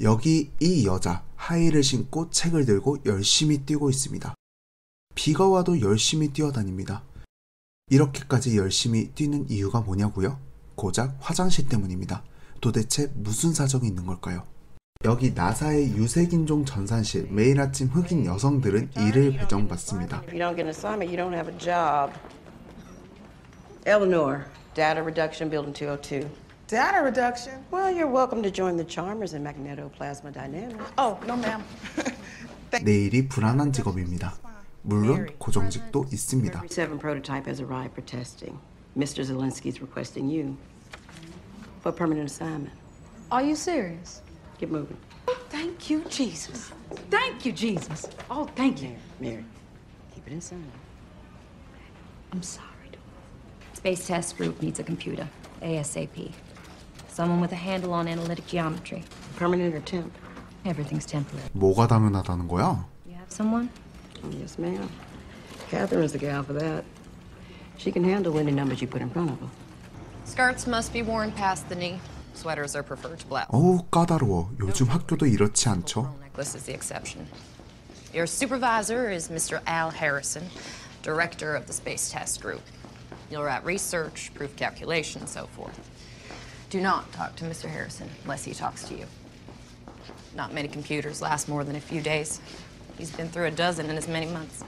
여기 이 여자 하이를 신고 책을 들고 열심히 뛰고 있습니다. 비가 와도 열심히 뛰어다닙니다. 이렇게까지 열심히 뛰는 이유가 뭐냐고요? 고작 화장실 때문입니다. 도대체 무슨 사정이 있는 걸까요? 여기 나사의 유색인종 전산실 매일 아침 흑인 여성들은 일을 배정받습니다. Eleanor, Data Reduction Building 202. Data reduction? Well, you're welcome to join the Charmers in magnetoplasma dynamics. Oh, no ma'am. 내일이 불안한 직업입니다. 물론 고정직도 있습니다. 7 prototype has arrived for testing. Mr. Zielinski's requesting you for permanent assignment. Are you serious? Get moving. Thank you, Jesus. Thank you, Jesus. Oh, thank you. Mary, Mary keep it inside. I'm sorry. Space test group needs a computer, ASAP. Someone with a handle on analytic geometry. Permanent or temp? Everything's temporary. 뭐가 당연하다는 거야? You have someone? Yes, ma'am. Katherine's the gal for that. She can handle any numbers you put in front of her. Skirts must be worn past the knee. Sweaters are preferred to black. 어우 까다로워. 요즘 학교도 이렇지 않죠? Necklace is the exception. Your supervisor is Mr. Al Harrison, director of the space test group. You're at research, proof calculation, and so forth. Do not talk to Mr. Harrison unless he talks to you. Not many computers last more than a few days. He's been through a dozen in as many months.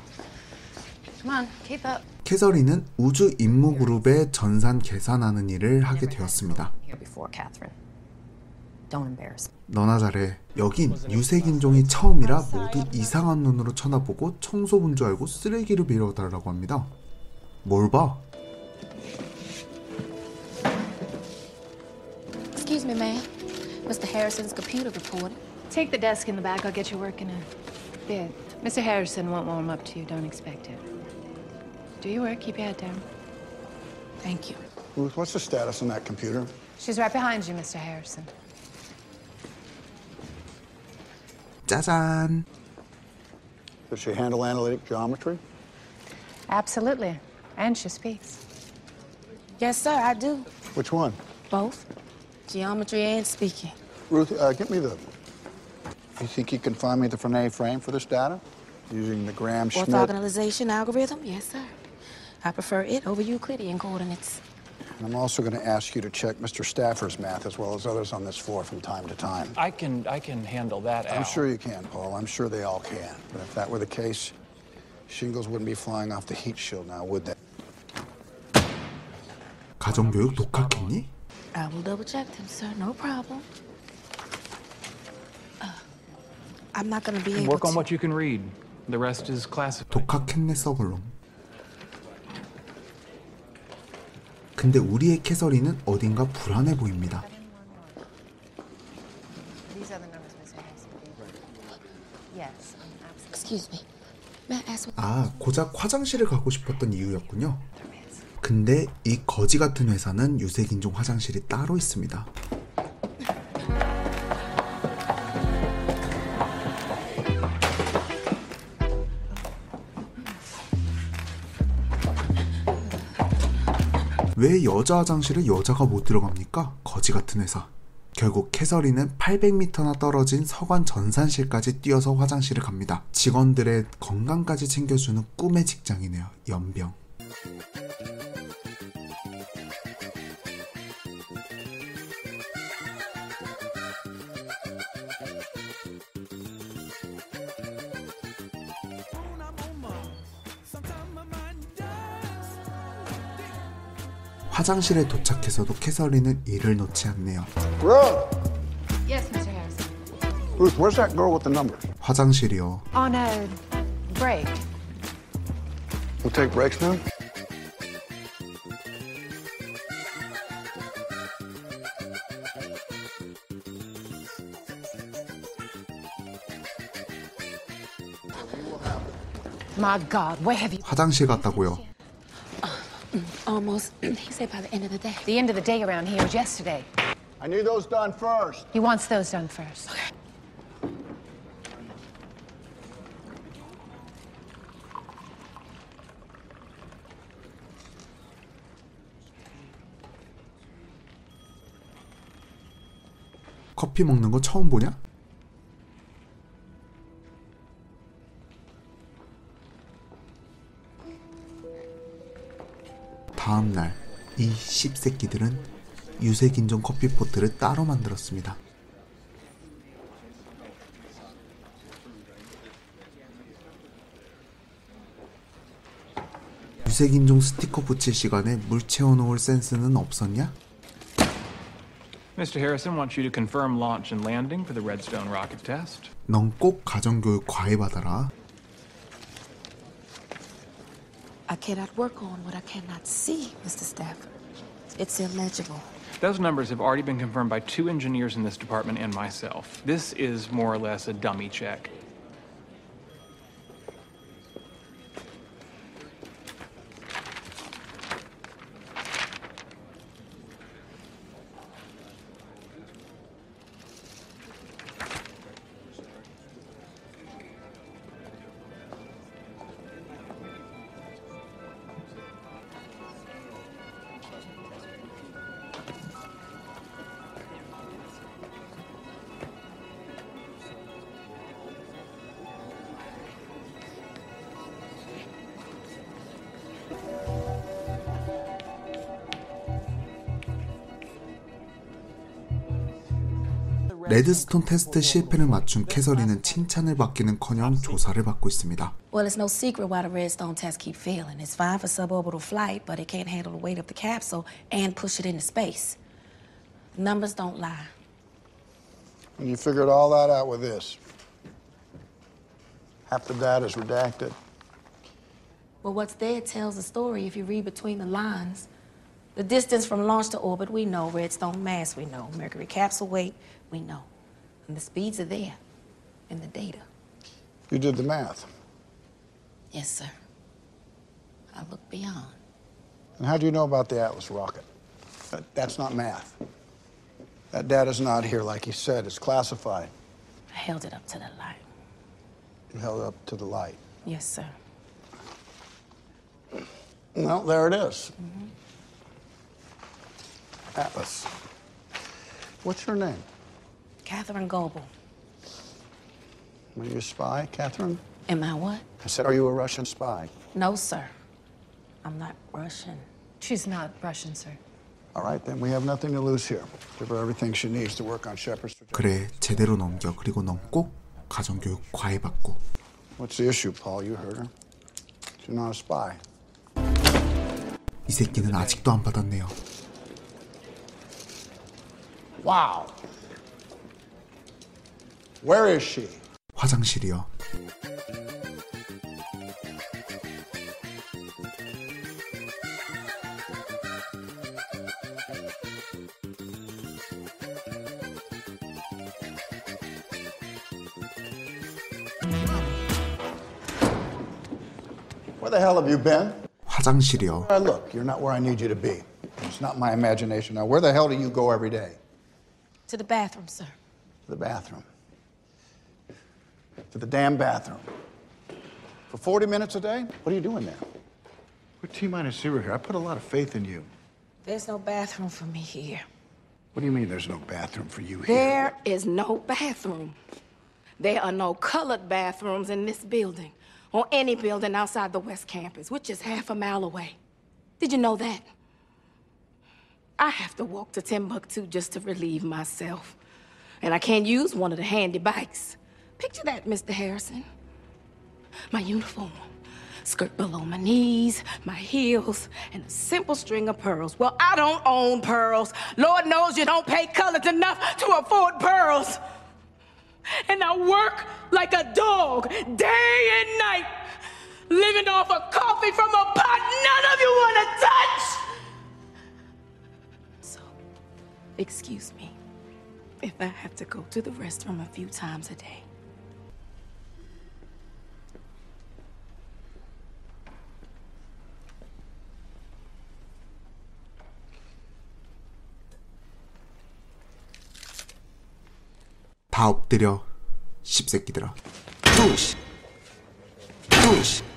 Come on, keep up. 캐서린은 우주 임무 그룹의 전산 계산하는 일을 하게 되었습니다. 너나 잘해. 여긴 유색인종이 처음이라 모두 이상한 눈으로 쳐다보고 청소분 줄 알고 쓰레기를 빌어달라고 합니다. 뭘 봐? Excuse me, ma'am. Mr. Harrison's computer reported. Take the desk in the back. I'll get your work in a bit. Mr. Harrison won't warm up to you. Don't expect it. Do your work. Keep your head down. Thank you. Ruth, what's the status on that computer? She's right behind you, Mr. Harrison. 짜잔. Does she handle analytic geometry? Absolutely. And she speaks. Yes, sir, I do. Which one? Both. Geometry and speaking. Ruth, uh, get me the. You think you can find me the Frenet frame for this data? Using the Graham Schmidt. Orthogonalization algorithm? Yes, sir. I prefer it over Euclidean coordinates. And I'm also going to ask you to check Mr. Stafford's math as well as others on this floor from time to time. I can I can handle that. I'm Al. sure you can, Paul. I'm sure they all can. But if that were the case, shingles wouldn't be flying off the heat shield now, would they? 가정교육 독학했니? I will double check them, sir. No problem. Uh, I'm not gonna be able Work on to. what you can read. The rest is classified. 독학했네 썩을놈. 근데 우리의 캐서린은 어딘가 불안해 보입니다. 아, 고작 화장실을 가고 싶었던 이유였군요. 근데 이 거지 같은 회사는 유색인종 화장실이 따로 있습니다. 왜 여자 화장실에 여자가 못 들어갑니까? 거지 같은 회사. 결국 캐서린은 800m나 떨어진 서관 전산실까지 뛰어서 화장실을 갑니다. 직원들의 건강까지 챙겨주는 꿈의 직장이네요. 연병. 화장실에 도착해서도 캐서린은 일을 놓지 않네요. Ruth! Yes, Mr. Harrison. Ruth, where's that girl with the numbers? 화장실이요. On a break. We'll take breaks now? My God, where have you? 화장실 갔다고요. almost he said by the end of the day. The end of the day around here was yesterday. I need those done first. He wants those done first. 커피 먹는 거 처음 보냐? 다음날 이 씹새끼들은 유색인종 커피포트를 따로 만들었습니다. 유색인종 스티커 붙일 시간에 물 채워놓을 센스는 없었냐? Mr. Harrison wants you to confirm launch and landing for the Redstone rocket test. 넌 꼭 가정교육 과외 받아라. cannot work on what I cannot see, Mr. Stafford. It's illegible. Those numbers have already been confirmed by two engineers in this department and myself. This is more or less a dummy check. 레드스톤 테스트 실패를 맞춘 캐서린은 칭찬을 받기는커녕 조사를 받고 있습니다. Well, it's no secret why the Redstone test keep failing. It's fine for suborbital flight, but it can't handle the weight of the capsule and push it into space. Numbers don't lie. And you figured all that out with this. Half the data is redacted. Well, what's there tells the story if you read between the lines. The distance from launch to orbit, we know. Redstone mass, we know. Mercury capsule weight, we know. And the speeds are there in the data. You did the math? Yes, sir. I look beyond. And how do you know about the Atlas rocket? That, that's not math. That data's not here, like you said. It's classified. I held it up to the light. You held it up to the light? Yes, sir. Well, there it is. Mm -hmm. Atlas. What's your name? Katherine Goble. Are you a spy, Katherine? Am I what? I said, are you a Russian spy? No, sir. I'm not Russian. She's not Russian, sir. All right, then we have nothing to lose here. Give her everything she needs to work on Shepard's. 그래, 제대로 넘겨. 그리고 넘고 가정교육 과외 받고. What's the issue, Paul? You heard her. She's not a spy. 이 새끼는 아직도 안 받았네요. Wow. Where is she? 화장실이요. Where the hell have you been? 화장실이요. Look, you're not where I need you to be. It's not my imagination. Now, where the hell do you go every day? To the bathroom, sir. To the bathroom. To the damn bathroom. For 40 minutes a day? What are you doing there? We're T minus zero here. I put a lot of faith in you. There's no bathroom for me here. What do you mean there's no bathroom for you here? There is no bathroom. There are no colored bathrooms in this building or any building outside the West Campus, which is half a mile away. Did you know that? I have to walk to Timbuktu just to relieve myself. And I can't use one of the handy bikes. Picture that, Mr. Harrison. My uniform, skirt below my knees, my heels, and a simple string of pearls. Well, I don't own pearls. Lord knows you don't pay colors enough to afford pearls. And I work like a dog, day and night, living off a coffee from a pot none of you want to touch. Excuse me. If I have to go to the restroom a few times a day. 다 엎드려. 씹새끼들아. 뚜시. 뚜시.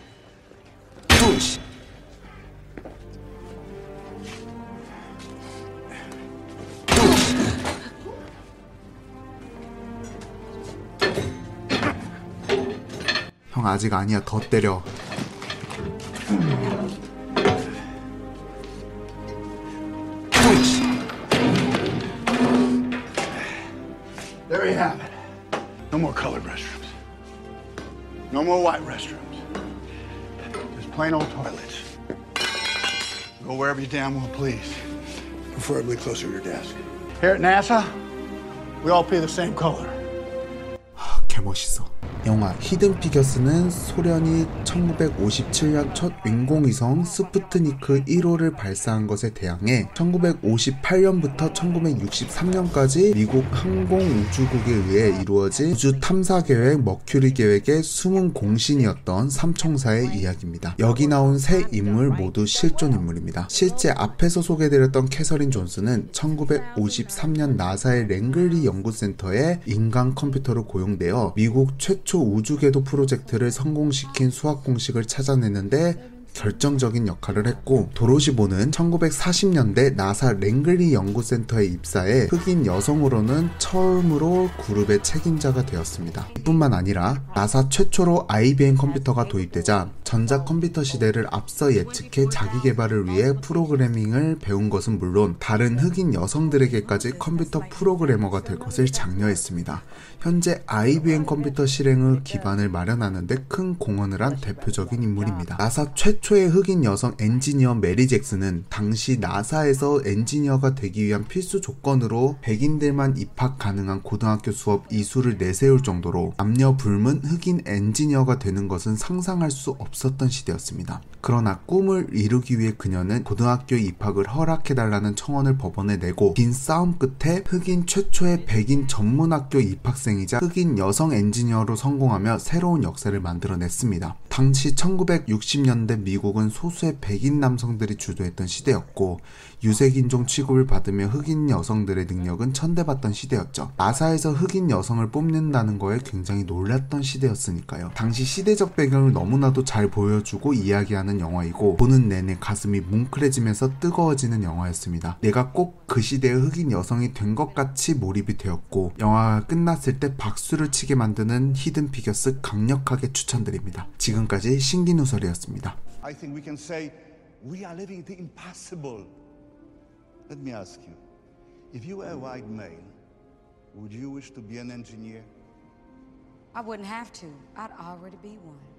There you have it. No more colored restrooms. No more white restrooms. Just plain old toilets. Go wherever you damn well please, preferably closer to your desk. Here at NASA, we all pee the same color. 개 멋있어. 영화 히든 피겨스는 소련이 1957년 첫 인공위성 스푸트니크 1호를 발사한 것에 대항해 1958년부터 1963년까지 미국 항공우주국에 의해 이루어진 우주 탐사 계획 머큐리 계획의 숨은 공신이었던 삼총사의 이야기입니다. 여기 나온 세 인물 모두 실존 인물입니다. 실제 앞에서 소개드렸던 캐서린 존스는 1953년 나사의 랭글리 연구센터에 인간 컴퓨터로 고용되어 미국 최초 우주궤도 프로젝트를 성공시킨 수학 공식을 찾아내는데 결정적인 역할을 했고 도로시보는 1940년대 나사 랭글리 연구센터에 입사해 흑인 여성으로는 처음으로 그룹의 책임자가 되었습니다. 이뿐만 아니라 나사 최초로 IBM 컴퓨터가 도입되자 전자 컴퓨터 시대를 앞서 예측해 자기 개발을 위해 프로그래밍을 배운 것은 물론 다른 흑인 여성들에게까지 컴퓨터 프로그래머가 될 것을 장려했습니다. 현재 IBM 컴퓨터 실행의 기반을 마련하는데 큰 공헌을 한 대표적인 인물입니다. 나사 최초의 흑인 여성 엔지니어 메리 잭슨은 당시 나사에서 엔지니어가 되기 위한 필수 조건으로 백인들만 입학 가능한 고등학교 수업 이수를 내세울 정도로 남녀 불문 흑인 엔지니어가 되는 것은 상상할 수 없었 던 시대였습니다. 그러나 꿈을 이루기 위해 그녀는 고등학교 입학을 허락해달라는 청원을 법원에 내고 긴 싸움 끝에 흑인 최초의 백인 전문학교 입학생이자 흑인 여성 엔지니어로 성공하며 새로운 역사를 만들어냈습니다. 당시 1960년대 미국은 소수의 백인 남성들이 주도했던 시대였고 유색인종 취급을 받으며 흑인 여성들의 능력은 천대받던 시대였죠. 나사에서 흑인 여성을 뽑는다는 거에 굉장히 놀랐던 시대였으니까요. 당시 시대적 배경을 너무나도 잘 보여주고 이야기하는 영화이고 보는 내내 가슴이 뭉클해지면서 뜨거워지는 영화였습니다. 내가 꼭 그 시대의 흑인 여성이 된 것 같이 몰입이 되었고 영화가 끝났을 때 박수를 치게 만드는 히든 피겨스 강력하게 추천드립니다. 지금까지 신기누설이었습니다. I think we can say we are living the impossible. Let me ask you if you were a white male, would you wish to be an engineer? I wouldn't have to. I'd already be one.